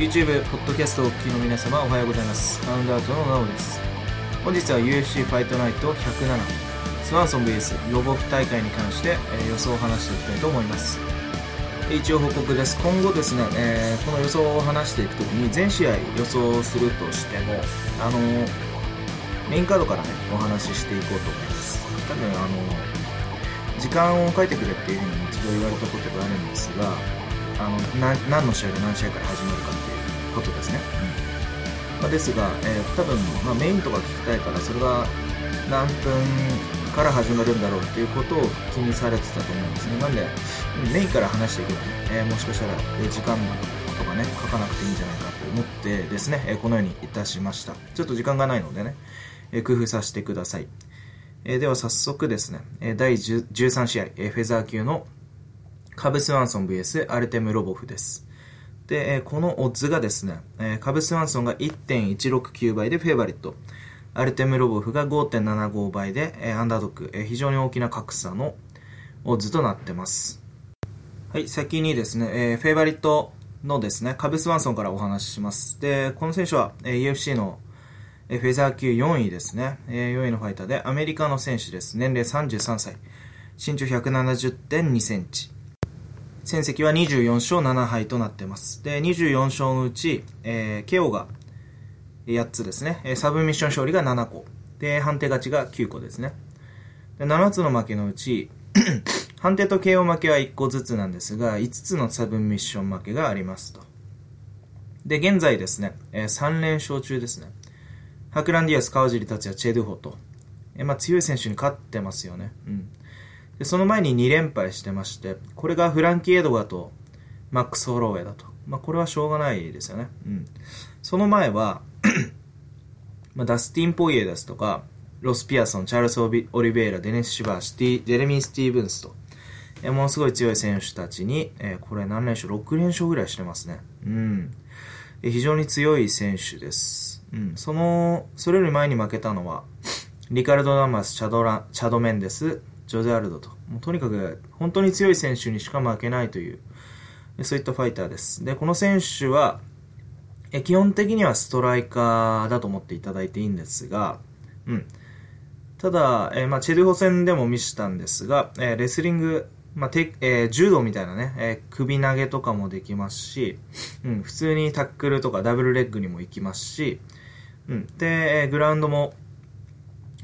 YouTube、ポッドキャストをお聞きの皆様おはようございます。ファウンドアウトのなおです。本日は UFC ファイトナイト107、スワンソン VS ロボフ大会に関して、えー予想を話していきたいと思います。一応報告です。今後ですね、えーこの予想を話していくときに全試合予想するとしても、あのーメインカードからね、お話ししていこうと思います。多分、あのー時間を書いてくれっていうふうに一度言われたことがあるんですが、あの何の試合で何試合から始まるかことですね。うんまあ、ですが、えー多分、まあ、メインとか聞きたいからそれが何分から始まるんだろうっていうことを気にされてたと思うんですね。なんで、メインから話していけばね、えーもしかしたら、時間とかね、書かなくていいんじゃないかと思ってですね、えこのようにいたしました。ちょっと時間がないのでね、え工夫させてください。えでは早速ですね、え第10 13試合、えフェザー級のカブスワンソン VS アルテム・ロボフです。で、えーこのオッズがですね、えーカブスワンソンが1.169倍でフェイバリット、アルテム・ロボフが5.75倍で、えーアンダードック、えー非常に大きな格差のオッズとなってます。はい、先にですね、えーフェイバリットのですね、カブスワンソンからお話しします。で、この選手は、えー UFC のえフェザー級4位ですね。えー4位のファイターで、アメリカの選手です。年齢33歳。身長170.2センチ。戦績は24勝7敗となってます。で、24勝のうち、えー、KO が8つですね。サブミッション勝利が7個。で、判定勝ちが9個ですね。で7つの負けのうち、判定と KO 負けは1個ずつなんですが、5つのサブミッション負けがありますと。で、現在ですね、えー3連勝中ですね。ハクランディアス、川尻達也、チェドゥホと、えーまあ、強い選手に勝ってますよね。うん。で、その前に2連敗してまして、これがフランキー・エドガーとマックス・ホロウェイだと。まあ、これはしょうがないですよね。うん。その前は、まあ、ダスティン・ポイエですとか、ロス・ピアソン、チャールス・オリベイラ、デニス・シバー、シティ、ジェレミー・スティーブンスと、えものすごい強い選手たちに、えーこれ何連勝 ?6 連勝ぐらいしてますね。うん。え非常に強い選手です。うん。その、それより前に負けたのは、リカルド・ダマス、チャドラ、チャド・メンデス、ジョゼ・アルドと。もうとにかく、本当に強い選手にしか負けないという、そういったファイターです。で、この選手は、え基本的にはストライカーだと思っていただいていいんですが、うん。ただ、えーまあ、チェルホ戦でも見せたんですが、えーレスリング、まあてえー柔道みたいなね、え首投げとかもできますし、うん、普通にタックルとかダブルレッグにも行きますし、うん、で、えグラウンドも、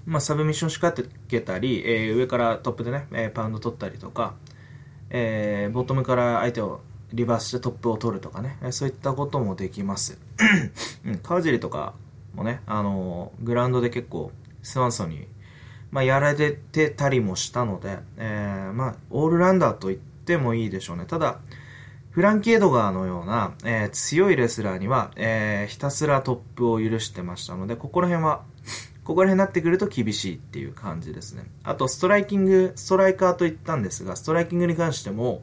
まあ、サブミッション仕掛けたり、えー上からトップでね、えーパウンド取ったりとか、えーボトムから相手をリバースしてトップを取るとかね、えそういったこともできます。うん、川尻とかもね、あのグラウンドで結構スワンソンに、まあ、やられてたりもしたので、えまあ、オールランダーと言ってもいいでしょうね。ただ、フランキー・エドガーのような、えー強いレスラーには、えーひたすらトップを許してましたので、ここら辺は、ここら辺になってくると厳しいっていう感じですね。あと、ストライキング、ストライカーと言ったんですが、ストライキングに関しても、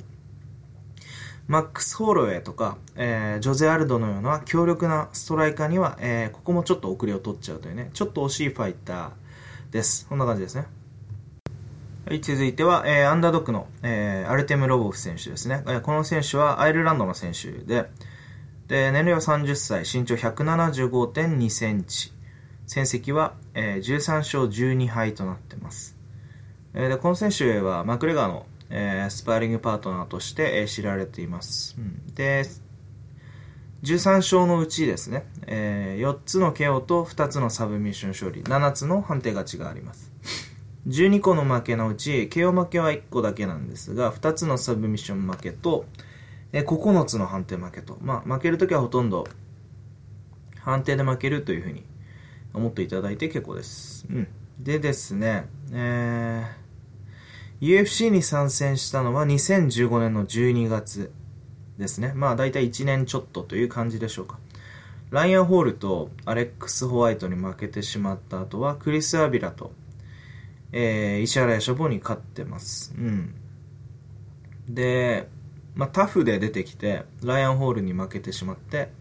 マックス・ホーロウェイとか、えージョゼ・アルドのような強力なストライカーには、えーここもちょっと遅れを取っちゃうというね、ちょっと惜しいファイターです。こんな感じですね。はい、続いては、えーアンダードックの、えーアルテム・ロボフ選手ですね。えーこの選手はアイルランドの選手で、で、年齢は30歳、身長175.2センチ。戦績は、えー13勝12敗となってます。えーで、この選手はマクレガーの、えースパーリングパートナーとして、えー知られています。うんで、13勝のうちですね、え4つの KO と2つのサブミッション勝利、7つの判定勝ちがあります。12個の負けのうち、KO 負けは1個だけなんですが、2つのサブミッション負けと、えー9つの判定負けと。まあ、負けるときはほとんど、判定で負けるというふうに思っていただいて結構です。うん。でですね、えー、UFC に参戦したのは2015年の12月ですね。まあ、大体1年ちょっとという感じでしょうか。ライアン・ホールとアレックス・ホワイトに負けてしまった後は、クリス・アビラと、えー、石原やシャボに勝ってます。うん。で、まあ、タフで出てきて、ライアンホールに負けてしまって、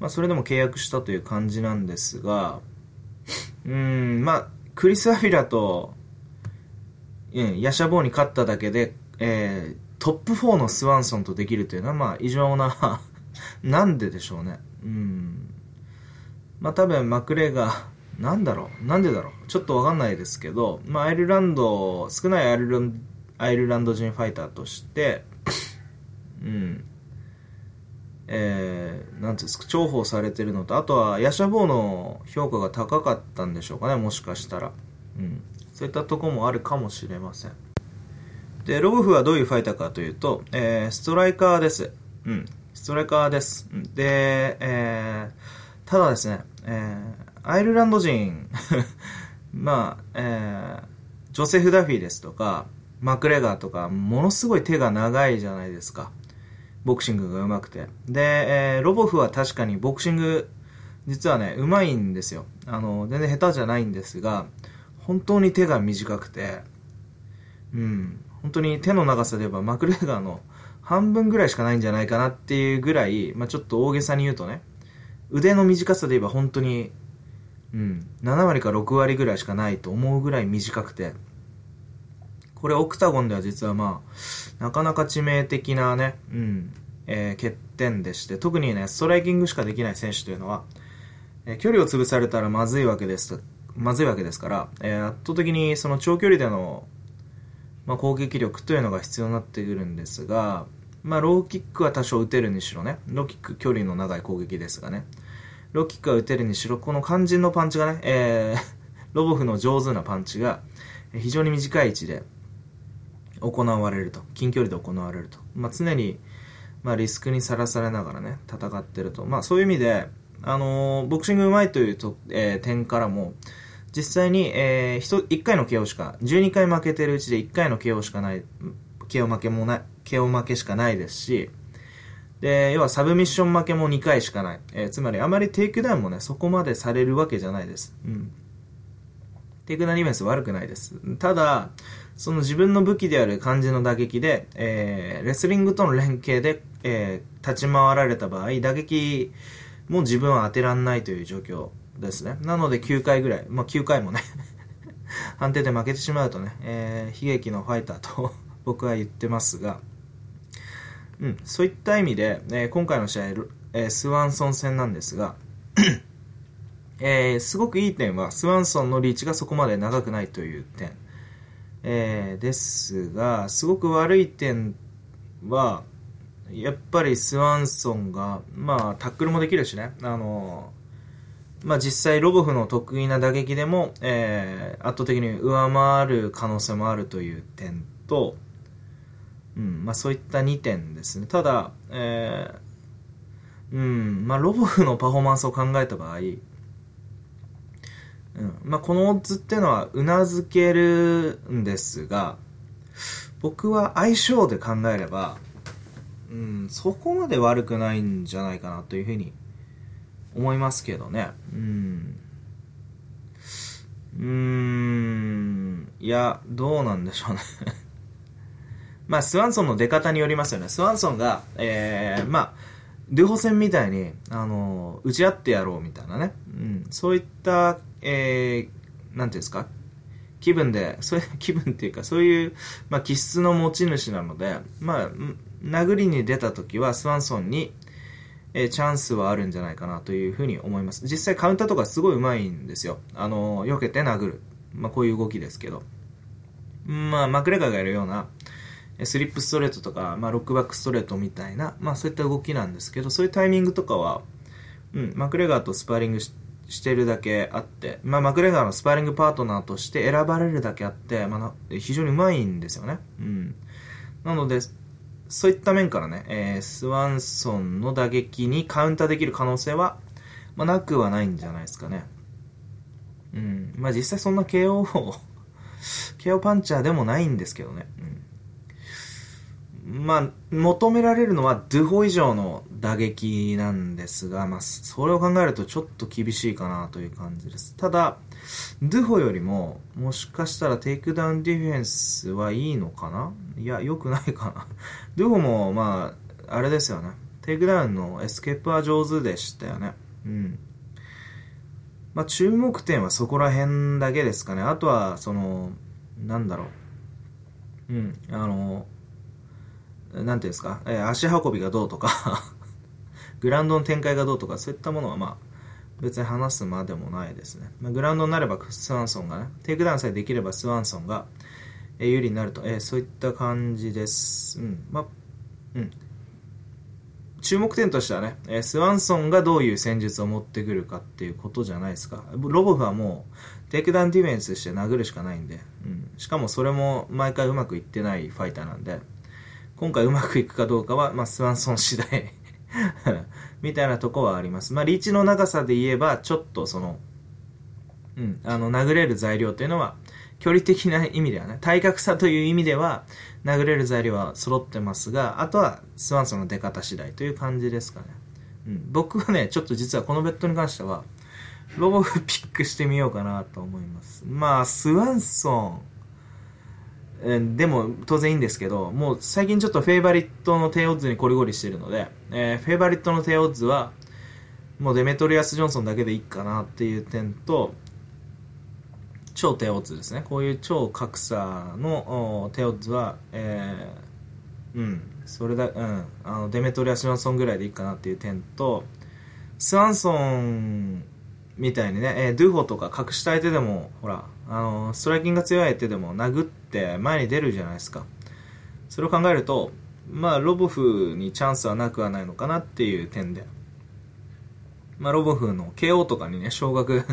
まあ、それでも契約したという感じなんですが、うん、まあ、クリス・アフィラと、うん、ヤシャボーに勝っただけで、えートップ4のスワンソンとできるというのは、まあ、異常な なんででしょうね。うん。まあ多分マクレガー、なんだろうなんでだろうちょっとわかんないですけど、まあアイルランド、少ないアイルランアイルランド人ファイターとして、うん。えー、なんていうんですか、重宝されてるのと、あとは、ヤシャボーの評価が高かったんでしょうかね、もしかしたら。うん。そういったとこもあるかもしれません。で、ロブフはどういうファイターかというと、えー、ストライカーです。うん。ストライカーです。で、えー、ただですね、えー、アイルランド人 まあ、えー、ジョセフ・ダフィーですとか、マクレガーとか、ものすごい手が長いじゃないですか。ボクシングが上手くて。で、えー、ロボフは確かにボクシング、実はね、上手いんですよ。あの、全然下手じゃないんですが、本当に手が短くて、うん、本当に手の長さで言えばマクレガーの半分ぐらいしかないんじゃないかなっていうぐらい、まあ、ちょっと大げさに言うとね、腕の短さで言えば本当に、うん、7割か6割ぐらいしかないと思うぐらい短くて、これオクタゴンでは実はまあ、なかなか致命的なね、うん、えー、欠点でして、特にね、ストライキングしかできない選手というのは、えー、距離を潰されたらまずいわけですまずいわけですから、えー、圧倒的にその長距離でのまあ、攻撃力というのが必要になってくるんですが、まあ、ローキックは多少打てるにしろね、ローキック距離の長い攻撃ですがね、ローキックは打てるにしろ、この肝心のパンチがね、えー、ロボフの上手なパンチが非常に短い位置で行われると、近距離で行われると。まあ、常に、まあ、リスクにさらされながらね、戦ってると。まあ、そういう意味で、あのー、ボクシングうまいというと、えー、点からも、実際に、えー、1回の KO しか、12回負けてるうちで1回の KO しかない、KO 負けもない、KO 負けしかないですし、で、要はサブミッション負けも2回しかない。えー、つまりあまりテイクダウンもね、そこまでされるわけじゃないです。うん。テイクダウンディフェンス悪くないです。ただ、その自分の武器である肝心の打撃で、えー、レスリングとの連携で、えー、立ち回られた場合、打撃も自分は当てらんないという状況ですね。なので9回ぐらい、まあ9回もね 判定で負けてしまうとね、えー、悲劇のファイターと 僕は言ってますが、うん、そういった意味で、えー、今回の試合、えー、スワンソン戦なんですが えー、すごくいい点は、スワンソンのリーチがそこまで長くないという点。えー、ですが、すごく悪い点は、やっぱりスワンソンが、まあ、タックルもできるしね、あのまあ、実際ロボフの得意な打撃でも、えー、圧倒的に上回る可能性もあるという点と、うんまあ、そういった2点ですね。ただ、えーうんまあ、ロボフのパフォーマンスを考えた場合、うんまあ、このオッズっていうのはうなずけるんですが、僕は相性で考えれば、うん、そこまで悪くないんじゃないかなというふうに思いますけどね。うん。うん。いや、どうなんでしょうね まあ、スワンソンの出方によりますよね。スワンソンが、えー、まあ、デュホ戦みたいに、あの、打ち合ってやろうみたいなね。うん。そういった、えー、ていうんですか？気分で、そういう気分っていうか、そういう、まあ、気質の持ち主なので、まあ、殴りに出た時はスワンソンに、えー、チャンスはあるんじゃないかなというふうに思います。実際カウンターとかすごい上手いんですよ。あの、避けて殴る。まあ、こういう動きですけど。まあ、マクレガーがやるような、スリップストレートとか、まあ、ロックバックストレートみたいな、まあ、そういった動きなんですけど、そういうタイミングとかは、うん、マクレガーとスパーリングししてるだけあって、まあ、マクレガーのスパーリングパートナーとして選ばれるだけあって、まあ、非常に上手いんですよね。うん。なので、そういった面からね、えー、スワンソンの打撃にカウンターできる可能性は、まあ、なくはないんじゃないですかね。うん。まあ実際そんな KO を KO パンチャーでもないんですけどね。うん。まあ、求められるのはドゥホ以上の打撃なんですが、まあ、それを考えるとちょっと厳しいかなという感じです。ただ、ドゥホよりも、もしかしたらテイクダウンディフェンスはいいのかな？いや、良くないかな。ドゥホも、まあ、あれですよね。テイクダウンのエスケープは上手でしたよね。うん。まあ、注目点はそこら辺だけですかね。あとは、その、なんだろう。うん、あの、なんていうんですか、えー、足運びがどうとか グラウンドの展開がどうとかそういったものはまあ別に話すまでもないですね、まあ、グラウンドになればスワンソンがねテイクダウンさえできればスワンソンが有利になると、えー、そういった感じです。うん。まあうん。注目点としてはね、えスワンソンがどういう戦術を持ってくるかっていうことじゃないですか。ロボフはもう、テイクダウンディフェンスして殴るしかないんで、うん、しかもそれも毎回うまくいってないファイターなんで、今回うまくいくかどうかは、まあ、スワンソン次第 みたいなとこはあります。まあ、リーチの長さで言えば、ちょっとその、うん、あの、殴れる材料っていうのは、距離的な意味ではね、体格差という意味では、殴れる材料は揃ってますが、あとはスワンソンの出方次第という感じですかね。うん、僕はね、ちょっと実はこのベッドに関しては、ロボフピックしてみようかなと思います。まあ、スワンソン、でも当然いいんですけど、もう最近ちょっとフェイバリットの低オッズにコリゴリしてるので、えー、フェイバリットの低オッズは、もうデメトリアス・ジョンソンだけでいいかなっていう点と、超低オッズですね。こういう超格差の低オッズは、えー、うん、それだ、うん、あのデメトリア・シマソンぐらいでいいかなっていう点と、スワンソンみたいにね、えー、ドゥホとか隠した相手でも、ほら、あのストライキングが強い相手でも殴って前に出るじゃないですか。それを考えると、まあ、ロボフにチャンスはなくはないのかなっていう点で。まあ、ロボフの KO とかにね、少額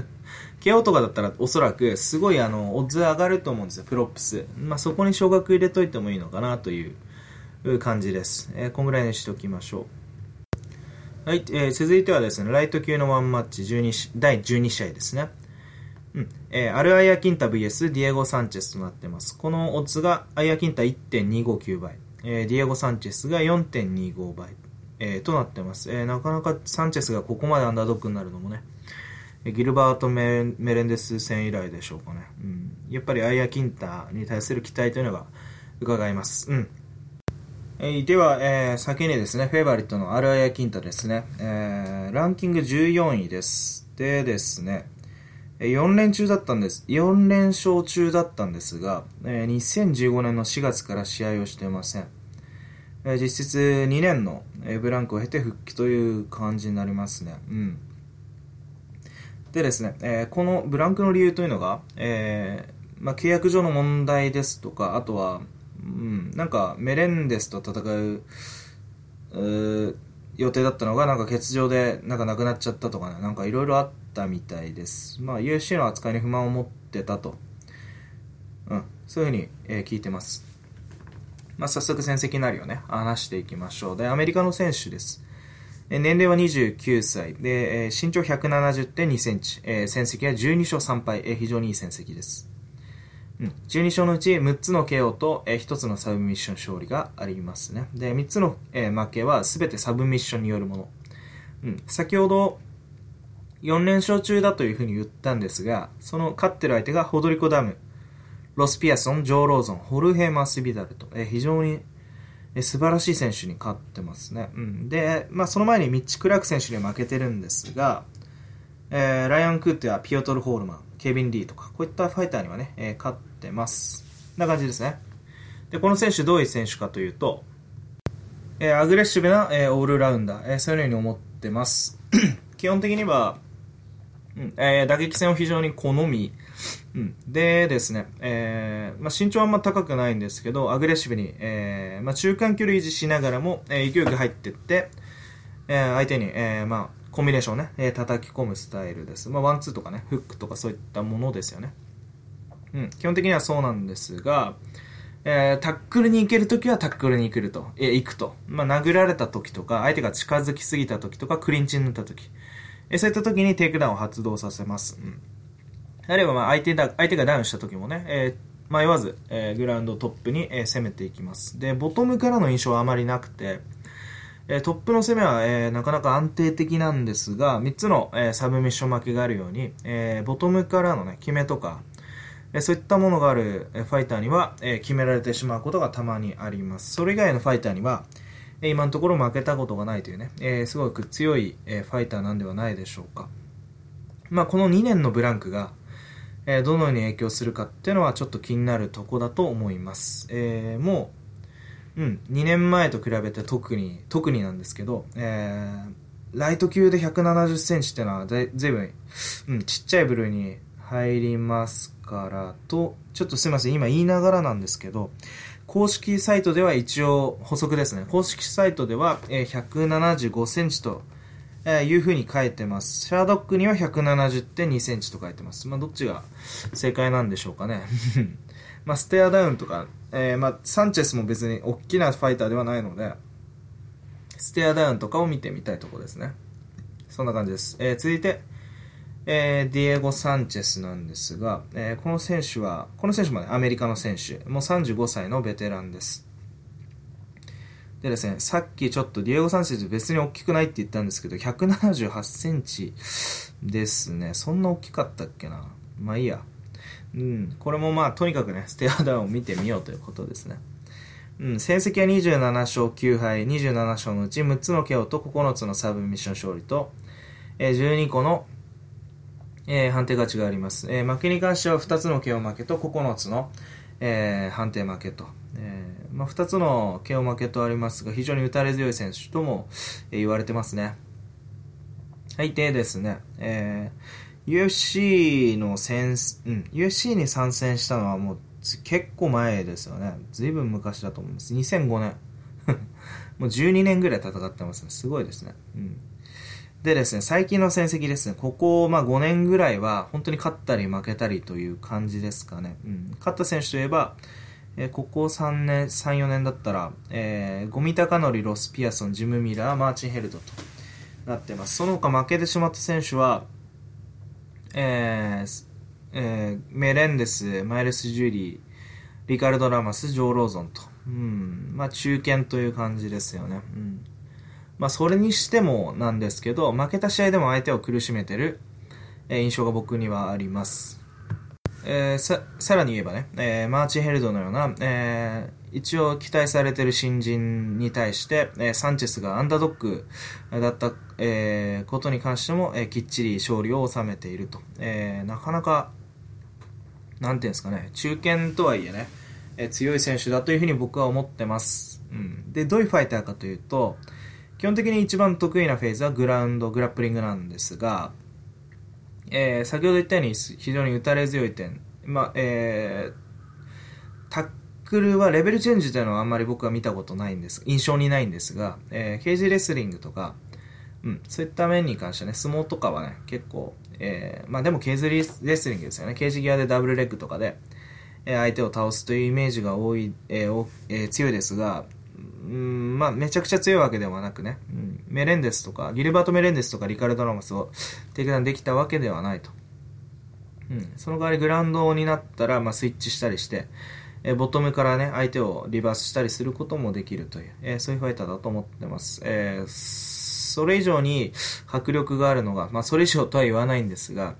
KO とかだったらおそらくすごいあの、オッズ上がると思うんですよ、プロップス。まあ、そこに少額入れといてもいいのかなという感じです。えー、こんぐらいにしておきましょう。はい、えー、続いてはですね、ライト級のワンマッチ12第12試合ですね。うん。えー、アルアイアキンタ VS ディエゴ・サンチェスとなってます。このオッズがアイアキンタ1.259倍、えー、ディエゴ・サンチェスが4.25倍、えー、となってます。えー、なかなかサンチェスがここまでアンダードックになるのもね、ギルバートメ・メレンデス戦以来でしょうかね。うん、やっぱりアイア・キンタに対する期待というのが伺います。うん。え、では、えー、先にですね、フェイバリットのアルアイア・キンタですね、えー、ランキング14位です。でですね、4連中だったんです。4連勝中だったんですが、えー、2015年の4月から試合をしていません。えー、実質2年の、え、ブランクを経て復帰という感じになりますね。うん。でですね、えー、このブランクの理由というのが、えーまあ、契約上の問題ですとか、あとは、なんかメレンデスと戦う予定だったのが、なんか欠場でなんかなくなっちゃったとかね、なんかいろいろあったみたいです。まあ、UFC の扱いに不満を持ってたと。うん、そういうふうに、えー、聞いてます。まあ、早速戦績なりをね、話していきましょう。で、アメリカの選手です。年齢は29歳で、身長170.2センチ、戦績は12勝3敗、非常にいい戦績です。12勝のうち6つの KO と1つのサブミッション勝利がありますね。で、3つの負けは全てサブミッションによるもの。うん、先ほど4連勝中だというふうに言ったんですが、その勝ってる相手がホドリコダム、ロスピアソン、ジョー・ローゾン、ホルヘ・マスビダルと、え非常にえ素晴らしい選手に勝ってますね。うん、で、まあ、その前にミッチ・クラーク選手に負けてるんですが、えー、ライアン・クーテやピオトル・ホールマン、ケビン・リーとか、こういったファイターにはね、えー、勝ってます。な感じですね。で、この選手どういう選手かというと、えー、アグレッシブな、えー、オールラウンダー、えー、そういうふうに思ってます。基本的には、うんえー、打撃戦を非常に好み、うん、でですね、えーまあ、身長はあんま高くないんですけど、アグレッシブに、えーまあ、中間距離維持しながらも、えー、勢いよく入っていって、えー、相手に、えーまあ、コンビネーションね、えー、叩き込むスタイルです。まあ、ワンツーとかね、フックとかそういったものですよね。うん、基本的にはそうなんですが、えー、タックルに行けるときはタックルに行くと、えー、行くと。まあ、殴られたときとか、相手が近づきすぎたときとか、クリンチになったとき、えー、そういったときにテイクダウンを発動させます。うんあるいはまあ相手だ相手がダウンした時もね、えー、迷わず、えー、グラウンドトップに、えー、攻めていきます。で、ボトムからの印象はあまりなくて、え、トップの攻めは、えー、なかなか安定的なんですが、3つの、え、サブミッション負けがあるように、え、ボトムからのね、決めとか、え、そういったものがある、え、ファイターには、え、決められてしまうことがたまにあります。それ以外のファイターには、え、今のところ負けたことがないというね、え、すごく強い、え、ファイターなんではないでしょうか。まあ、この2年のブランクが、えどのように影響するかっていうのはちょっと気になるとこだと思います。えー、もう、うん、2年前と比べて特に、特になんですけど、えー、ライト級で170センチってのはずいぶん、うん、ちっちゃい部類に入りますからと、ちょっとすいません、今言いながらなんですけど、公式サイトでは一応補足ですね。公式サイトでは、え175センチと、えいう風に書いてます。シャードックには170.2センチと書いてます。まあ、どっちが正解なんでしょうかね。まあ、ステアダウンとか、えー、まあ、サンチェスも別に大きなファイターではないので、ステアダウンとかを見てみたいところですね。そんな感じです。えー、続いて、えー、ディエゴ・サンチェスなんですが、えー、この選手は、この選手もね、アメリカの選手、もう35歳のベテランです。でですね、さっきちょっとディエゴ・サンチェス別に大きくないって言ったんですけど、178センチですね。そんな大きかったっけな。まあいいや。うん、これもまあ、とにかくね、ステアダウンを見てみようということですね。うん、成績は27勝9敗、27勝のうち6つの KO と9つのサブミッション勝利と、えー、12個の、えー、判定勝ちがあります。えー、負けに関しては2つの KO 負けと9つの、えー、判定負けと。えーまあ、2つの KO 負けとありますが、非常に打たれ強い選手とも、えー、言われてますね。はい、でですね、えー、UFC の戦、うん、UFC に参戦したのはもう結構前ですよね。ずいぶん昔だと思います。2005年。もう12年ぐらい戦ってますね。すごいですね。うん。でですね、最近の戦績ですね、ここ、まあ、5年ぐらいは、本当に勝ったり負けたりという感じですかね。うん。勝った選手といえば、えー、ここ3年、3、4年だったら、えー、ゴミタカノリ、ロス・ピアソン、ジム・ミラー、マーチン・ヘルドとなってます。その他負けてしまった選手は、えー、えー、メレンデス、マイルズ・ジュリー、リカルド・ラマス、ジョー・ローゾンと。うん。まあ、中堅という感じですよね。うん。まあ、それにしてもなんですけど、負けた試合でも相手を苦しめてる、えー、印象が僕にはあります。えー、さ、さらに言えばね、えー、マーチン・ヘルドのような、えー、一応期待されてる新人に対して、えー、サンチェスがアンダードッグだった、えー、ことに関しても、えー、きっちり勝利を収めていると。えー、なかなかなんていうんですかね、中堅とはいえね、え強い選手だというふうに僕は思ってます。うん。で、どういうファイターかというと、基本的に一番得意なフェーズはグラウンド、グラップリングなんですが、えー、先ほど言ったように非常に打たれ強い点、まあ、えー、クルはレベルチェンジというのはあんまり僕は見たことないんです、印象にないんですが、えー、ケージレスリングとか、うん、そういった面に関してね、相撲とかはね、結構、えー、まあでもケーズレスリングですよね。ケージギアでダブルレッグとかで、えー、相手を倒すというイメージが多い、えーえー、強いですが、うん、まあめちゃくちゃ強いわけではなくね、うん、メレンデスとか、ギルバート・メレンデスとかリカルド・ラモスをテイクダウンできたわけではないと。うん、その代わりグラウンドになったら、まあ、スイッチしたりして、え、ボトムからね、相手をリバースしたりすることもできるという、え、そういうファイターだと思ってます。えそれ以上に迫力があるのが、まあ、それ以上とは言わないんですが、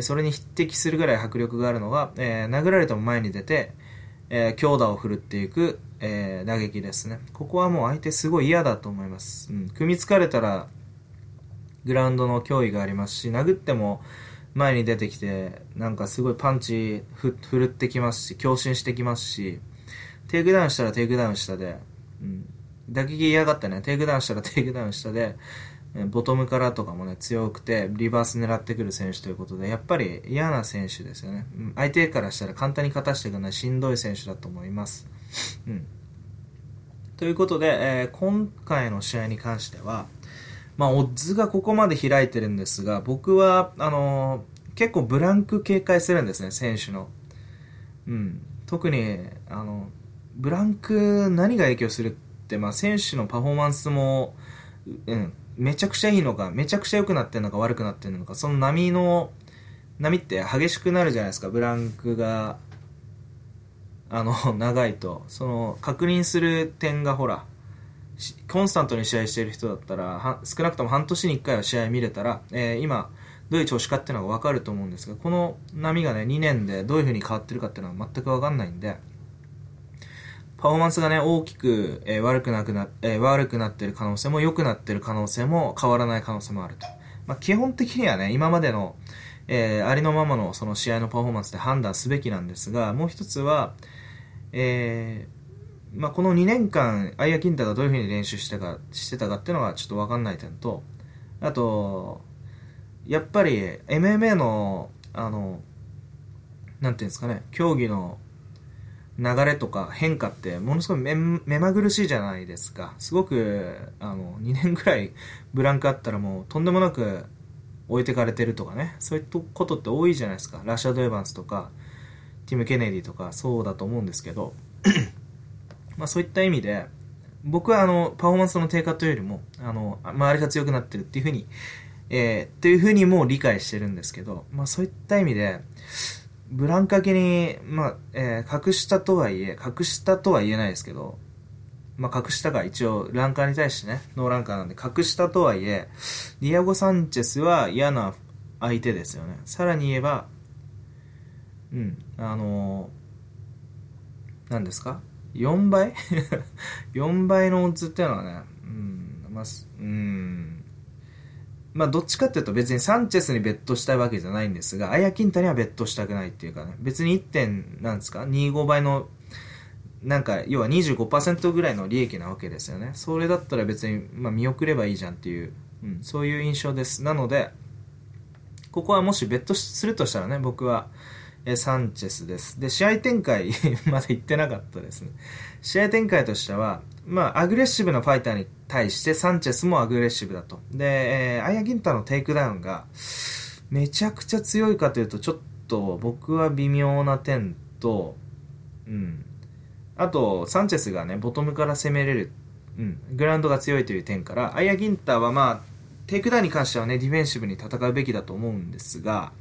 それに匹敵するぐらい迫力があるのが、え、殴られても前に出て、え、強打を振るっていく、え、打撃ですね。ここはもう相手すごい嫌だと思います。うん、組みつかれたら、グラウンドの脅威がありますし、殴っても前に出てきて、なんかすごいパンチふ振るってきますし、強振してきますし、テイクダウンしたらテイクダウンしたで、うん、打撃嫌がってね、テイクダウンしたらテイクダウンしたで、ボトムからとかもね、強くて、リバース狙ってくる選手ということで、やっぱり嫌な選手ですよね。相手からしたら簡単に勝たしていくのはしんどい選手だと思います。うん。ということで、えー、今回の試合に関しては、まあ、オッズがここまで開いてるんですが、僕は、あのー、結構ブランク警戒するんですね、選手の。うん。特に、あの、ブランク何が影響するって、まあ、選手のパフォーマンスも、うん、めちゃくちゃいいのか、めちゃくちゃ良くなってるのか悪くなってるのか、その波の、波って激しくなるじゃないですか、ブランクが、あの、長いと。その、確認する点がほら、コンスタントに試合してる人だったら、少なくとも半年に1回は試合見れたら、えー、今、どういう調子かっていうのが分かると思うんですが、この波がね、2年でどういう風に変わってるかっていうのは全く分かんないんで、パフォーマンスがね、大きく、えー、悪くなくな、えー、悪くなってる可能性も良くなってる可能性も変わらない可能性もあると。まあ、基本的にはね、今までの、え、ありのままのその試合のパフォーマンスで判断すべきなんですが、もう一つは、えー、まあ、この2年間、アイア・キンタがどういうふうに練習してかしてたかっていうのがちょっとわかんない点と、あと、やっぱり MMA の、あの、なんていうんですかね、競技の流れとか変化ってものすごい目目まぐるしいじゃないですか。すごく、あの、2年ぐらいブランクあったらもうとんでもなく置いてかれてるとかね、そういったことって多いじゃないですか。ラシャド・エヴァンスとか、ティム・ケネディとかそうだと思うんですけど、まあそういった意味で、僕はあの、パフォーマンスの低下というよりも、あの、周りが強くなってるっていうふうに、えー、っていうふうにも理解してるんですけど、まあそういった意味で、ブランカケに、まあ、えー、隠したとはいえ、隠したとは言えないですけど、まあ、隠したが一応、ランカーに対してね、ノーランカーなんで、隠したとはいえ、ディアゴ・サンチェスは嫌な相手ですよね。さらに言えば、うん、あのー、何ですか？?4 倍 ?4 倍のオッズっていうのはね、うん、まあ、うん、まあ、どっちかっていうと別にサンチェスにベットしたいわけじゃないんですが、アヤキンタにはベットしたくないっていうかね、別に1点、なんですか ?25 倍の、なんか、要は25%ぐらいの利益なわけですよね。それだったら別に、まあ、見送ればいいじゃんっていう、うん、そういう印象です。なので、ここはもしベットするとしたらね、僕は、えサンチェスです。で、試合展開 まだ言ってなかったですね。試合展開としては、まあ、アグレッシブなファイターに対してサンチェスもアグレッシブだと。で、えー、アイアキンタのテイクダウンがめちゃくちゃ強いかというと、ちょっと僕は微妙な点と、うん。あと、サンチェスがね、ボトムから攻めれる、うん、グラウンドが強いという点から、アイアキンタはまあ、テイクダウンに関してはね、ディフェンシブに戦うべきだと思うんですが、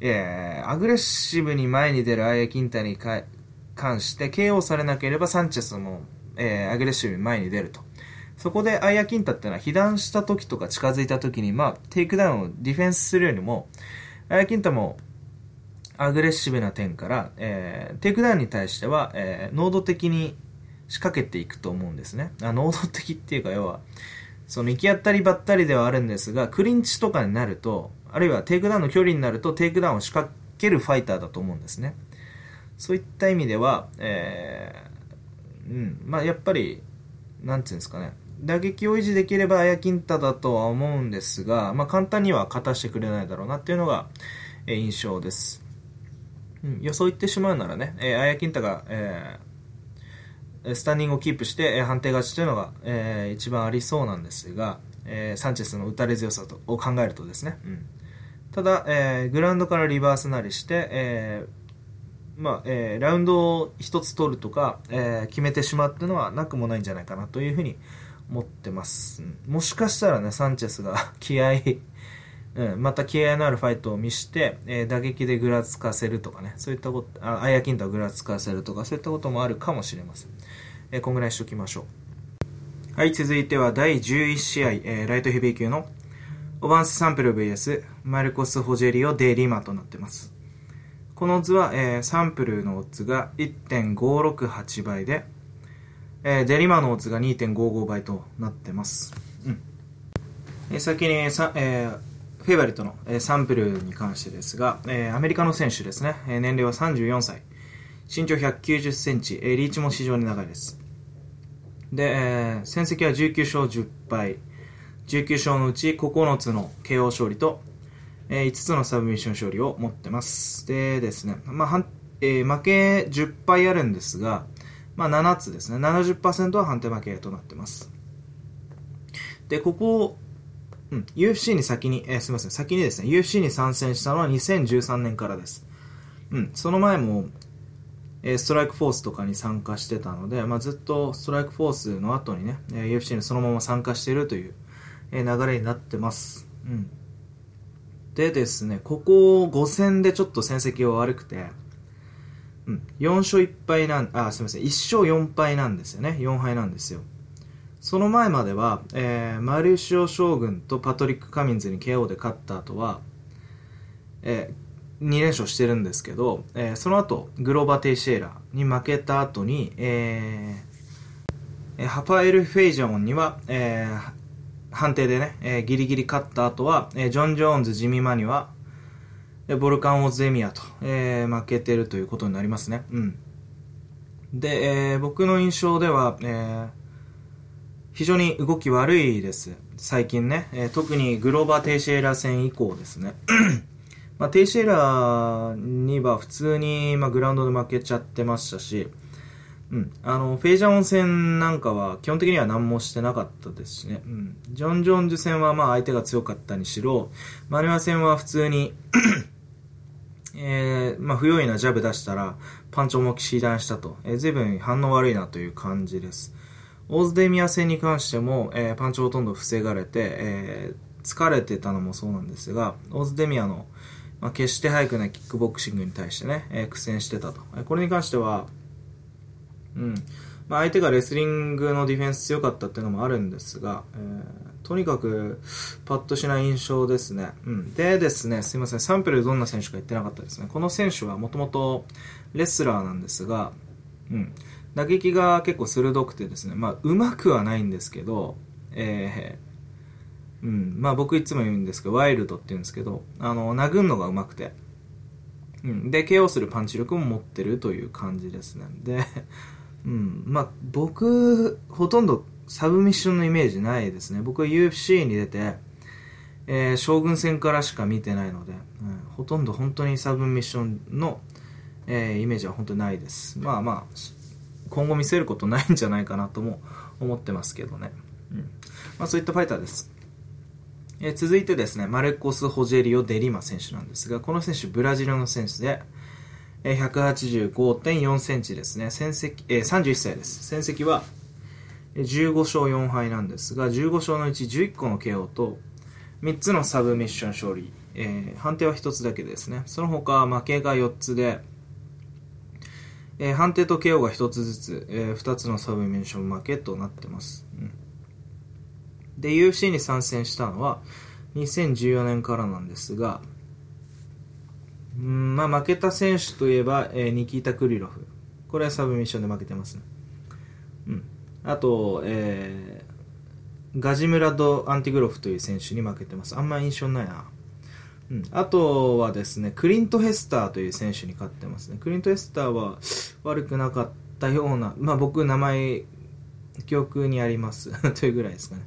えー、アグレッシブに前に出るアイアキンタに関して KO されなければサンチェスもえー、アグレッシブに前に出ると。そこでアイアキンタってのは被弾した時とか近づいた時に、まあ、テイクダウンをディフェンスするよりも、アイアキンタもアグレッシブな点から、えー、テイクダウンに対しては、えー、能動的に仕掛けていくと思うんですね。あ能動的っていうか、要は、その行き当たりばったりではあるんですが、クリンチとかになると、あるいはテイクダウンの距離になると、テイクダウンを仕掛けるファイターだと思うんですね。そういった意味では、えー、うん、まあやっぱり、なんていうんですかね、打撃を維持できればアイアキンタだとは思うんですが、まあ簡単には勝たしてくれないだろうなっていうのが、えー、印象です。うん、予想言ってしまうならね、えー、アヤキンタが、えー、スタンディングをキープして、えー、判定勝ちというのが、えー、一番ありそうなんですが、えー、サンチェスの打たれ強さとを考えるとですね、うん、ただ、えー、グラウンドからリバースなりして、えー、まあえー、ラウンドを1つ取るとか、えー、決めてしまってのはなくもないんじゃないかなというふうに思ってます。もしかしたらね、サンチェスが 気合うん、また気合のあるファイトを見して、えー、打撃でぐらつかせるとかね、そういったこと、あアイアキントをぐらつかせるとか、そういったこともあるかもしれません。えー、こんぐらいしときましょう。はい、続いては第11試合、えー、ライトヘビー級のオバンスサンプル VS マルコス・ホジェリオ・デ・リマとなってます。この図は、えー、サンプルのオッズが1.568倍で、えー、デリマのオッズが2.55倍となってます。うん。えー、先にさ、えー、フェイバリットの、えー、サンプルに関してですが、えー、アメリカの選手ですね、えー、年齢は34歳、身長190センチ、えー、リーチも非常に長いです。で、えー、戦績は19勝10敗、19勝のうち9つの KO 勝利とえー、5つのサブミッション勝利を持ってます。でですね、まあえー、負け10敗あるんですが、まあ、7つですね、70%は判定負けとなってます。で、ここ、うん、UFC に先に、えー、すみません、先にですね、UFC に参戦したのは2013年からです。うん、その前も、えー、ストライクフォースとかに参加してたので、まあ、ずっとストライクフォースの後にね、えー、UFC にそのまま参加しているという、えー、流れになってます。うん。でですね、ここ5戦でちょっと戦績が悪くて、うん、4勝1敗なん、あ、すみません、1勝4敗なんですよね。4敗なんですよ。その前までは、えー、マルシオ将軍とパトリック・カミンズに KO で勝った後は、えー、2連勝してるんですけど、えー、その後、グローバー・テイシェーラに負けた後に、えー、ハファエル・フェイジャモンには、えー、判定でね、えー、ギリギリ勝った後は、えー、ジョン・ジョーンズ、ジミ・マニは、えー、ボルカン・オーズデミアと、えー、負けてるということになりますね。うん。で、えー、僕の印象では、えー、非常に動き悪いです。最近ね、えー、特にグローバー・テイシエラ戦以降ですね。まあ、テイシエラには普通に、まあ、グラウンドで負けちゃってましたし、うん。あの、フェイジャオ戦なんかは基本的には何もしてなかったですしね。うん。ジョン・ジョーンズ戦はまあ相手が強かったにしろ、マリワ戦は普通に えー、まあ不用意なジャブ出したらパンチをも騎断したと。えー、随分反応悪いなという感じです。オーズデミア戦に関しても、えー、パンチをほとんど防がれて、えー、疲れてたのもそうなんですが、オーズデミアの、まあ、決して速くないキックボクシングに対してね、えー、苦戦してたと。これに関しては、うん。まあ、相手がレスリングのディフェンス強かったっていうのもあるんですが、えー、とにかくパッとしない印象ですね。うん。でですね、すいません、サンプルどんな選手か言ってなかったですね。この選手はもともとレスラーなんですが、うん。打撃が結構鋭くてですね、まあ、うまくはないんですけど、えー、うん、まあ僕いつも言うんですけど、ワイルドって言うんですけど、あの、殴るのがうまくて、うん、で、KO するパンチ力も持ってるという感じですね。で、うん、まあ僕、ほとんどサブミッションのイメージないですね。僕は UFC に出て、えー、将軍戦からしか見てないので、うん、ほとんど本当にサブミッションの、えー、イメージは本当にないです。まあまあ、今後見せることないんじゃないかなとも 思ってますけどね。うん。まあそういったファイターです。えー、続いてですね、マルコス・ホジェリオ・デリマ選手なんですが、この選手、ブラジルの選手で、えー、185.4センチですね。戦績、えー、31歳です。戦績は、15勝4敗なんですが、15勝のうち11個の KO と、3つのサブミッション勝利、えー、判定は1つだけですね。その他、負けが4つで、えー、判定と KO が1つずつ、えー、2つのサブミッション負けとなってます。うんで、UFC に参戦したのは2014年からなんですが、うん、まあ負けた選手といえば、えー、ニキータ・クリロフ。これはサブミッションで負けてますね。うん。あと、えー、ガジムラド・アンティグロフという選手に負けてます。あんま印象ないな。うん。あとはですね、クリント・ヘスターという選手に勝ってますね。クリント・ヘスターは悪くなかったような、まあ僕名前、記憶にあります というぐらいですかね。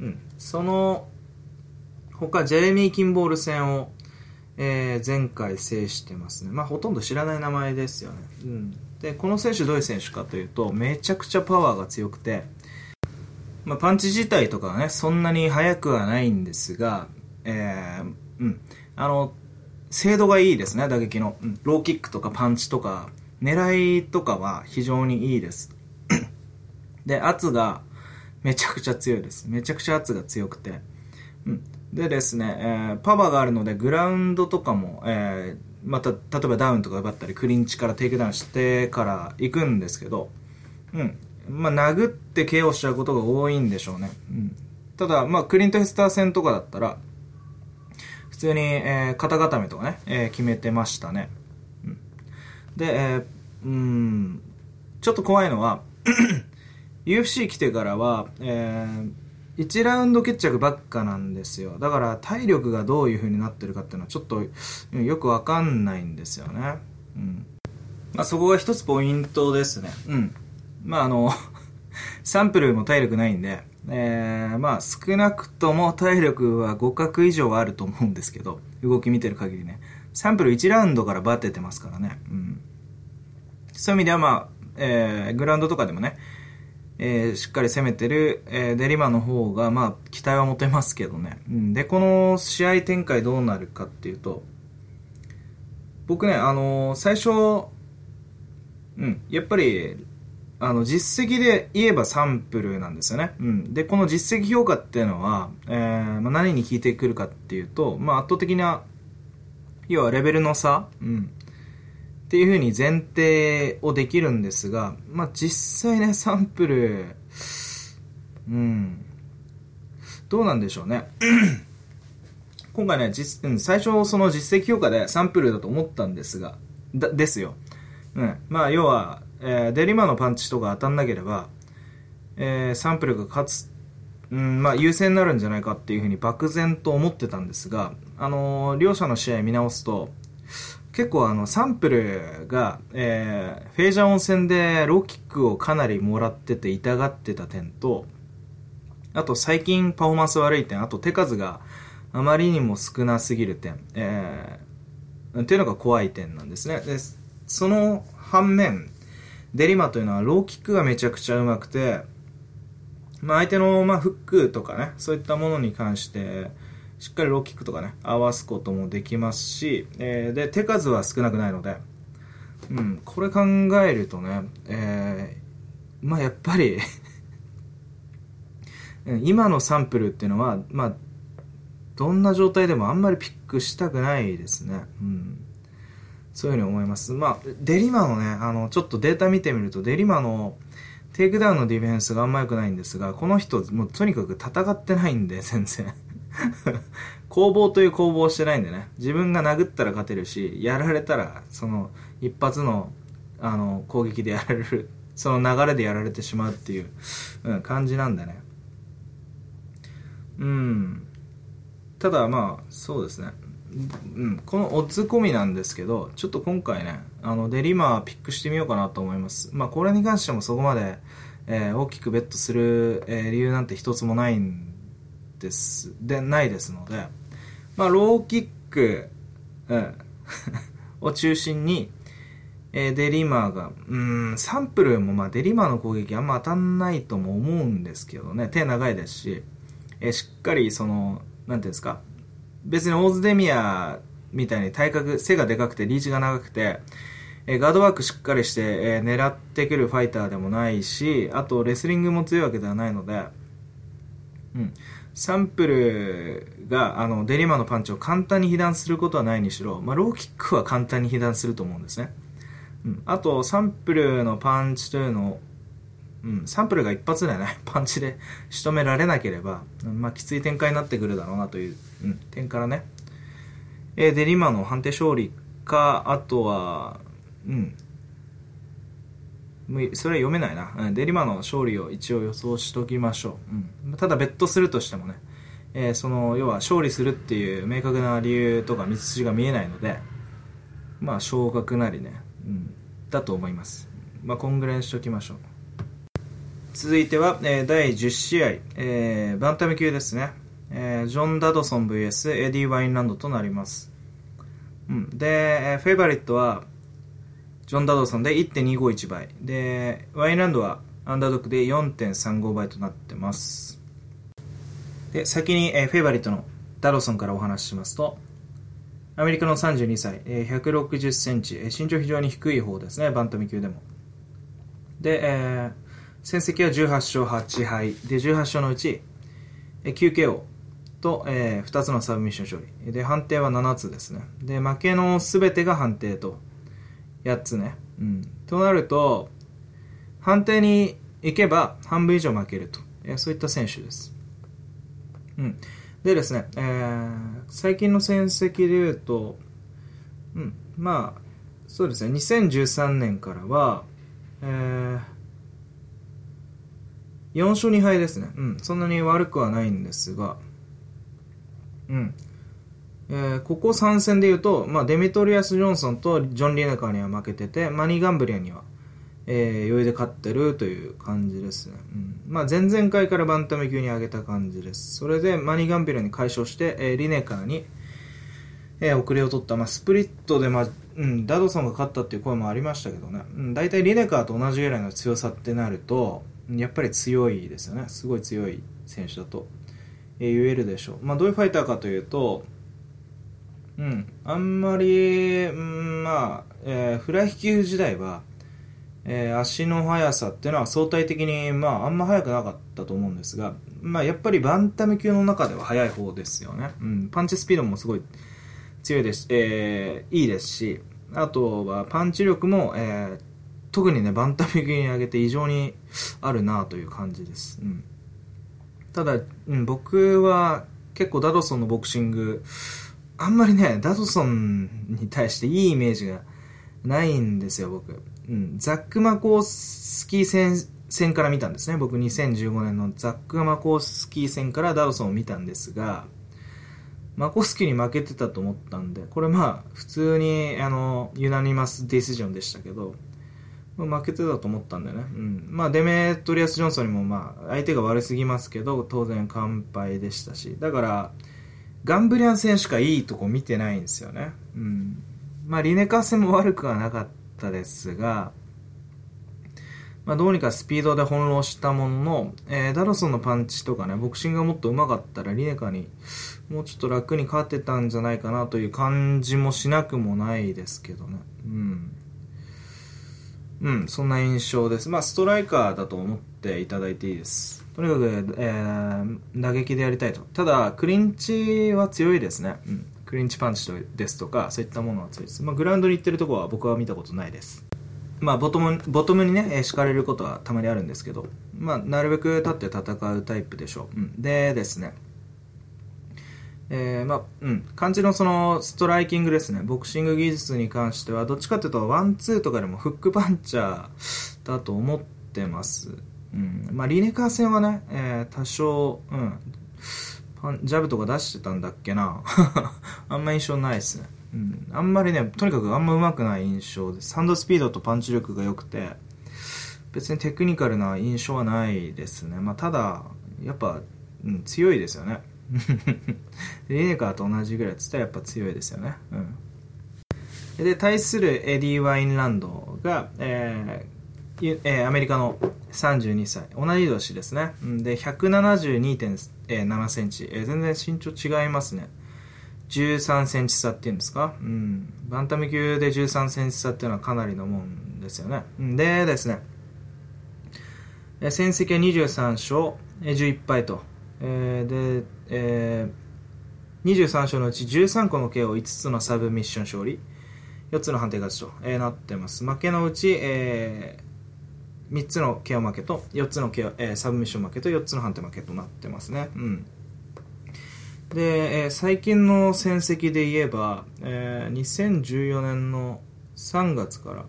うん、その他ジェレミー・キンボール戦を、えー、前回制してますね、まあ、ほとんど知らない名前ですよね、うん、でこの選手どういう選手かというとめちゃくちゃパワーが強くて、まあ、パンチ自体とかはねそんなに速くはないんですが、えー、うん。あの精度がいいですね打撃の、うん、ローキックとかパンチとか狙いとかは非常にいいです。で圧がめちゃくちゃ強いです。めちゃくちゃ圧が強くて。うん。でですね、えー、パワーがあるので、グラウンドとかも、えー、また、例えばダウンとか奪ったり、クリンチからテイクダウンしてから行くんですけど、うん。まあ、殴って KO しちゃうことが多いんでしょうね。うん。ただ、まあ、クリント・ヘスター戦とかだったら、普通に、えー、肩固めとかね、えー、決めてましたね。うん。で、えー、うん、ちょっと怖いのは UFC 来てからは、えー、1ラウンド決着ばっかなんですよ。だから体力がどういう風になってるかっていうのはちょっとよくわかんないんですよね。うん。まあそこが一つポイントですね。うん。まああの サンプルも体力ないんで、えー、まあ少なくとも体力は互角以上はあると思うんですけど、動き見てる限りね。サンプル1ラウンドからバテてますからね。うん。そういう意味ではまあ、えー、グラウンドとかでもね、えー、しっかり攻めてる、えー、デリマの方が、まあ、期待は持てますけどね。うん、で、この試合展開どうなるかっていうと、僕ね、あのー、最初、うん、やっぱり、あの、実績で言えばサンプルなんですよね。うん。で、この実績評価っていうのは、えー、まあ、何に効いてくるかっていうと、まあ、圧倒的な、要はレベルの差、うん。っていうふうに前提をできるんですが、まあ、実際ね、サンプル、うん、どうなんでしょうね。今回ね、実、最初その実績評価でサンプルだと思ったんですが、だ、ですよ。うん。まあ、要は、えー、デリマのパンチとか当たんなければ、えー、サンプルが勝つ、うん、まあ、優勢になるんじゃないかっていうふうに漠然と思ってたんですが、あのー、両者の試合見直すと、結構あのサンプルが、えー、フェイジャー温泉でローキックをかなりもらってて痛がってた点と、あと最近パフォーマンス悪い点、あと手数があまりにも少なすぎる点、えー、っていうのが怖い点なんですね。で、その反面、デリマというのはローキックがめちゃくちゃうまくて、まあ相手の、まあ、フックとかね、そういったものに関して、しっかりローキックとかね、合わすこともできますし、えー、で、手数は少なくないので、うん、これ考えるとね、えー、まあやっぱり 今のサンプルっていうのは、まあ、どんな状態でもあんまりピックしたくないですね。うん。そういうふうに思います。まあ、デリマのね、あの、ちょっとデータ見てみると、デリマのテイクダウンのディフェンスがあんま良くないんですが、この人、もうとにかく戦ってないんで、全然。攻防という攻防をしてないんでね。自分が殴ったら勝てるし、やられたら、その、一発の、あの、攻撃でやられる、その流れでやられてしまうっていう、うん、感じなんでね。うん。ただまあ、そうですね。うん、このオッズ込みなんですけど、ちょっと今回ね、あの、デリマピックしてみようかなと思います。まあ、これに関してもそこまで、えー、大きくベットする、えー、理由なんて一つもないんです、で、ないですので、まあ、ローキック、うん、を中心に、えー、デリマーが、うん、サンプルもまあデリマーの攻撃あんま当たんないとも思うんですけどね、手長いですし、えー、しっかりその、なんていうんですか、別にオーズデミアみたいに体格、背がでかくてリーチが長くて、え、ガードワークしっかりして、え、狙ってくるファイターでもないし、あとレスリングも強いわけではないので、うん。サンプルが、あの、デリマのパンチを簡単に被弾することはないにしろ、まあ、ローキックは簡単に被弾すると思うんですね。うん。あと、サンプルのパンチというのを、うん、サンプルが一発でね、パンチで仕留められなければ、まあ、きつい展開になってくるだろうなという、うん、点からね。えー、デリマの判定勝利か、あとは、うん。それは読めないな。デリマの勝利を一応予想しときましょう。うん、ただ、ベットするとしてもね、えー、その、要は勝利するっていう明確な理由とか道筋が見えないので、まあ、昇格なりね、うん、だと思います。まあ、こんぐらいにしときましょう。続いては、えー、第10試合、えー、バンタム級ですね、えー、ジョン・ドッドソン VS エディ・ワインランドとなります、うん、で、えー、フェイバリットはジョン・ドッドソンで1.251倍でワインランドはアンダードックで4.35倍となってます。で先に、えー、フェイバリットのドッドソンからお話ししますとアメリカの32歳、えー、160センチ、え身長非常に低い方ですね、バンタム級でも。で、えー、戦績は18勝8敗で18勝のうち 9KO と、えー、2つのサブミッション勝利。で判定は7つですね。で負けの全てが判定と8つね、うん、となると判定に行けば半分以上負けると、え、そういった選手です、うん、でですね、えー、最近の戦績でいうと、うん、まあそうですね。2013年からは、えー4勝2敗ですね。うん。そんなに悪くはないんですが、うん。えー、ここ3戦で言うと、まあ、デミトリアス・ジョンソンとジョン・リネカーには負けてて、マニー・ガンブリアには、えー、余裕で勝ってるという感じですね。うん。まあ、前々回からバンタム級に上げた感じです。それで、マニー・ガンブリアに解消して、えー、リネカーに、えー、遅れを取った。まあ、スプリットで、まあ、うん、ダドソンが勝ったっていう声もありましたけどね。うん、大体リネカーと同じぐらいの強さってなると、やっぱり強いですよねすごい強い選手だと、え言えるでしょう、まあ、どういうファイターかというと、うん、あんまり、うん、まあ、えー、フライ級時代は、えー、足の速さっていうのは相対的に、まあ、あんま速くなかったと思うんですが、まあ、やっぱりバンタム級の中では速い方ですよね、うん、パンチスピードもすごい強いです、えー、いいですしあとはパンチ力も、えー、特にね、バンタム級に上げて異常にあるなという感じです。うん、ただ、うん、僕は結構ダドソンのボクシング、あんまりね、ダドソンに対していいイメージがないんですよ、僕。うん、ザック・マコースキー戦戦から見たんですね。僕2015年のザック・マコースキー戦からダドソンを見たんですが、マコスキーに負けてたと思ったんで、これまあ、普通に、あの、ユナニマスディシジョンでしたけど、負けてたと思ったんだよね。うん。まあ、デメトリアス・ジョンソンにも、まあ、相手が悪すぎますけど、当然完敗でしたし。だから、ガンブリアン選しかいいとこ見てないんですよね。うん。まあ、リネカー戦も悪くはなかったですが、まあ、どうにかスピードで翻弄したものの、えー、ダロソンのパンチとかね、ボクシングがもっと上手かったらリネカにもうちょっと楽に勝てたんじゃないかなという感じもしなくもないですけどね。うん。うん、そんな印象です。まあ、ストライカーだと思っていただいていいです。とにかく、えー、打撃でやりたいと。ただ、クリンチは強いですね。うん。クリンチパンチですとか、そういったものは強いです。まあ、グラウンドに行ってるとこは僕は見たことないです。まあ、ボトム、ボトムにね、敷かれることはたまにあるんですけど、まあ、なるべく立って戦うタイプでしょう。うん、でですね、えー、まあ、うん、感じのその、ストライキングですね、ボクシング技術に関しては、どっちかっていうと、ワンツーとかでもフックパンチャーだと思ってます。うん、まあ、リネカー戦はね、えー、多少、うん、パンジャブとか出してたんだっけな あんま印象ないですね。うん、あんまりね、とにかくあんま上手くない印象です。サンドスピードとパンチ力が良くて、別にテクニカルな印象はないですね。まあ、ただ、やっぱ、うん、強いですよね。リネカーと同じぐらいっつったらやっぱ強いですよね。うん。で、対するエディ・ワインランドが、えーえー、アメリカの32歳。同じ年ですね。で、172.7センチ。えー、全然身長違いますね。13センチ差っていうんですか、うん、バンタム級で13センチ差っていうのはかなりのもんですよね。でですね、戦績は23勝11敗と、えー、で、えー、23勝のうち13個の KO5 つのサブミッション勝利4つの判定勝ちと、えー、なってます負けのうち、えー、3つの KO 負けと4つの KO、えー、サブミッション負けと4つの判定負けとなってますね。うん。で、えー、最近の戦績で言えば、えー、2014年の3月から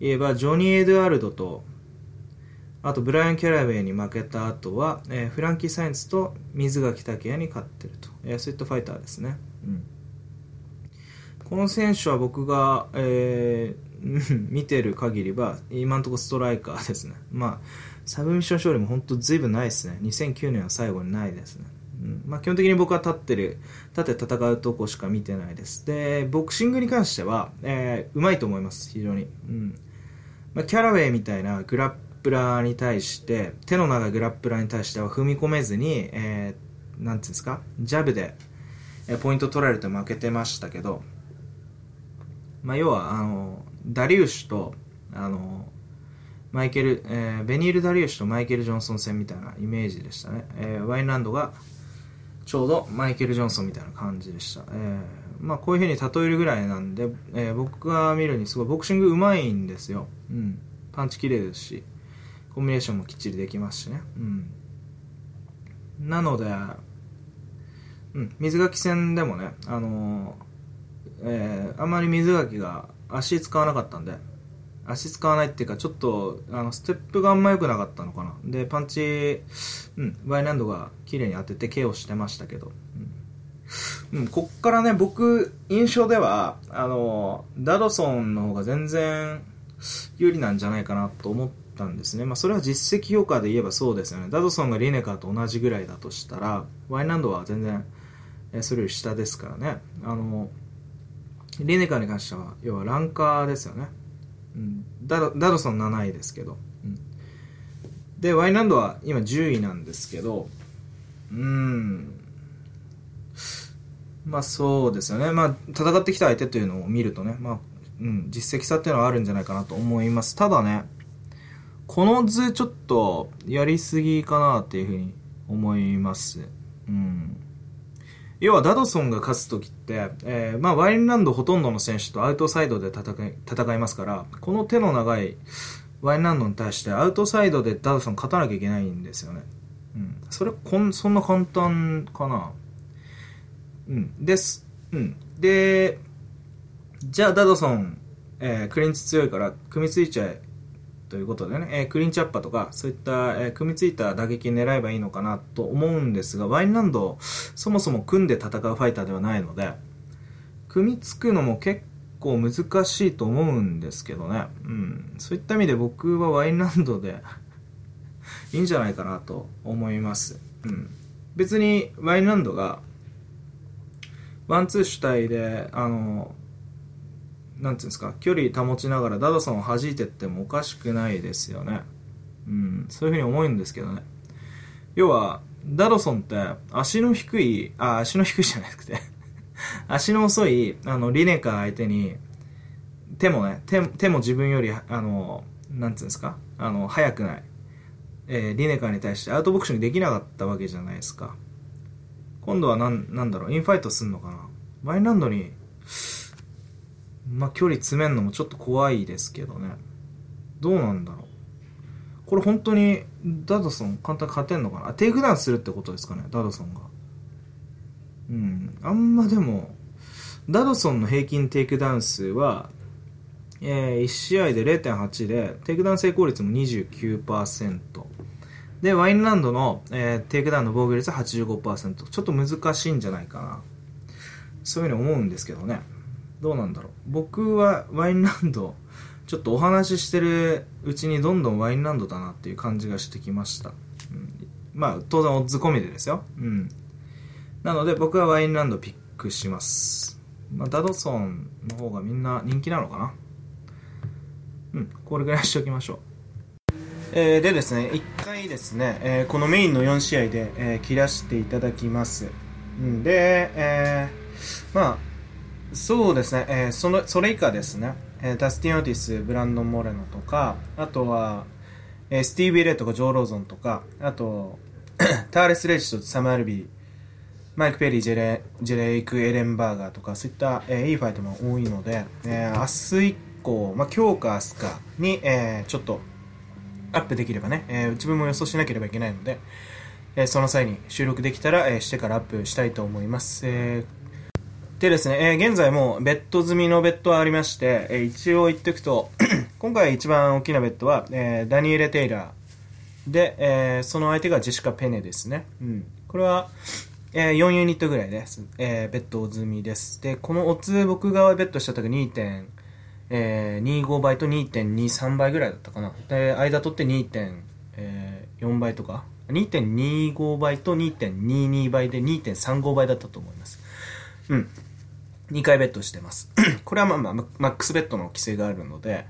言えばジョニー・エドワルドとあとブライアン・キャラウェイに負けた後は、えー、フランキー・サインツと水垣拓也に勝ってると、えー、そういったファイターですね、うん、この選手は僕が、えー、見てる限りは今のところストライカーですね。まあサブミッション勝利も本当ずいぶんないですね。2009年は最後にないですね。うん。まあ、基本的に僕は立ってる、立って戦うとこしか見てないです。で、ボクシングに関しては、えー、うまいと思います、非常に。うん。まあ、キャラウェイみたいなグラップラーに対して、手の長いグラップラーに対しては踏み込めずに、えー、なんていうんですか、ジャブで、えー、ポイント取られて負けてましたけど、まあ、要は、あの、ダリウシュと、あの、マイケル、えー、ベニール・ダリウシュとマイケル・ジョンソン戦みたいなイメージでしたね。えー、ワインランドがちょうどマイケル・ジョンソンみたいな感じでした。えー、まあこういう風に例えるぐらいなんで、えー、僕が見るにすごいボクシングうまいんですよ。うん。パンチ綺麗ですし、コンビネーションもきっちりできますしね。うん。なので、うん、水垣戦でもね、あのー、えー、あまり水垣が足使わなかったんで、足使わないっていうか、ちょっと、あの、ステップがあんま良くなかったのかな。で、パンチ、うん、ワイランドが綺麗に当てて KO してましたけど。うん、うん、こっからね、僕、印象では、あの、ダドソンの方が全然有利なんじゃないかなと思ったんですね。まあ、それは実績評価で言えばそうですよね。ダドソンがリネカーと同じぐらいだとしたら、ワイランドは全然、それより下ですからね。あの、リネカーに関しては、要はランカーですよね。うん、ダドダドソン7位ですけど、でワイランドは今10位なんですけど。うん。まあそうですよね。まあ戦ってきた相手というのを見るとね。まあうん、実績差っていうのはあるんじゃないかなと思います。ただねこの図ちょっとやりすぎかなっていうふうに思います。うん。要はダドソンが勝つ時って、えー、まあ、ワインランドほとんどの選手とアウトサイドで戦い戦いますから、この手の長いワインランドに対してアウトサイドでダドソン勝たなきゃいけないんですよね。うん。それ、こん、そんな簡単かな？うん。です。うん。で、じゃあダドソン、えー、クリンチ強いから組みついちゃえということでね、えー、クリーンチアッパーとか、そういった、えー、組みついた打撃狙えばいいのかなと思うんですが、ワインランド、そもそも組んで戦うファイターではないので、組みつくのも結構難しいと思うんですけどね。うん。そういった意味で僕はワインランドで いいんじゃないかなと思います。うん。別にワインランドがワンツー主体で、あの、なんていうんですか、距離保ちながらダドソンを弾いてってもおかしくないですよね。うん、そういうふうに思うんですけどね。要は、ダドソンって足の低い、あ、足の低いじゃなくて 足の遅い、あの、リネカー相手に、手もね、手手も自分より、あの、なんつうんですか、あの、速くない。えー、リネカーに対してアウトボクシングできなかったわけじゃないですか。今度はなん、なんだろう、インファイトすんのかな。ワインランドに、まあ、距離詰めんのもちょっと怖いですけどね。どうなんだろう。これ本当に、ドッドソン簡単に勝てんのかなテイクダウンするってことですかね、ドッドソンが。うん。あんまでも、ドッドソンの平均テイクダウン数は、えー、1試合で0.8で、テイクダウン成功率も29%。で、ワインランドの、えー、テイクダウンの防御率は85%。ちょっと難しいんじゃないかな。そういうふうに思うんですけどね。どうなんだろう。僕はワインランド、ちょっとお話ししてるうちにどんどんワインランドだなっていう感じがしてきました。うん、まあ、当然オッズ込みでですよ。うん。なので僕はワインランドピックします。まあ、ダドソンの方がみんな人気なのかな。うん、これぐらいしておきましょう。えー、でですね、一回ですね、えー、このメインの4試合で、えー、切らしていただきます。んで、えー、まあ、そうですね、えー、その、それ以下ですね、えー、ダスティン・オーティス、ブランドン・モレノとか、あとは、えー、スティービー・レイとかジョー・ローゾンとか、あと、ターレス・レイジとサム・アルビー、マイク・ペリー、ジェレジェレイク・エレンバーガーとか、そういった、えー、いいファイトも多いので、えー、明日以降、まあ、今日か明日かに、えー、ちょっと、アップできればね、えー、自分も予想しなければいけないので、えー、その際に収録できたら、えー、してからアップしたいと思います。えー、でですね、えー、現在もベッド済みのベッドはありまして、えー、一応言っておくと、今回一番大きなベッドは、えー、ダニエレ・テイラーで、え、その相手がジェシカ・ペネですね。うん。これは、え、4ユニットぐらいです。え、ベッド済みです。で、このオツ僕がベッドした時2.5えー、倍と2.23倍ぐらいだったかな。で、間取って2.4倍とか、2.25倍と2.22倍で2.35倍だったと思います。うん。2回ベッドしてます。これはまあまあ、マックスベッドの規制があるので、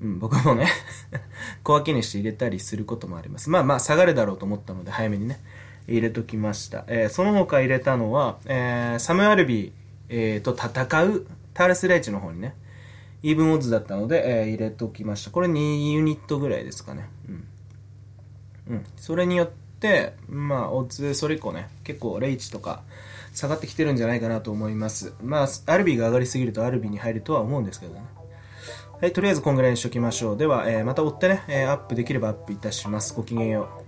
うん、僕もね 小分けにして入れたりすることもあります。まあまあ、下がるだろうと思ったので、早めにね、入れときました。えー、その他入れたのは、えー、サム・アルビー、えー、と戦うターレス・レイチの方にね、イーブンオッズだったので、えー、入れときました。これ2ユニットぐらいですかね。うん。うん。それによって、まあ、オッズ、それ以降ね、結構レイチとか下がってきてるんじゃないかなと思います。まあ、アルビーが上がりすぎるとアルビーに入るとは思うんですけどね。はい、とりあえずこんぐらいにしときましょう。では、えー、また追ってね、えー、アップできればアップいたします。ごきげんよう。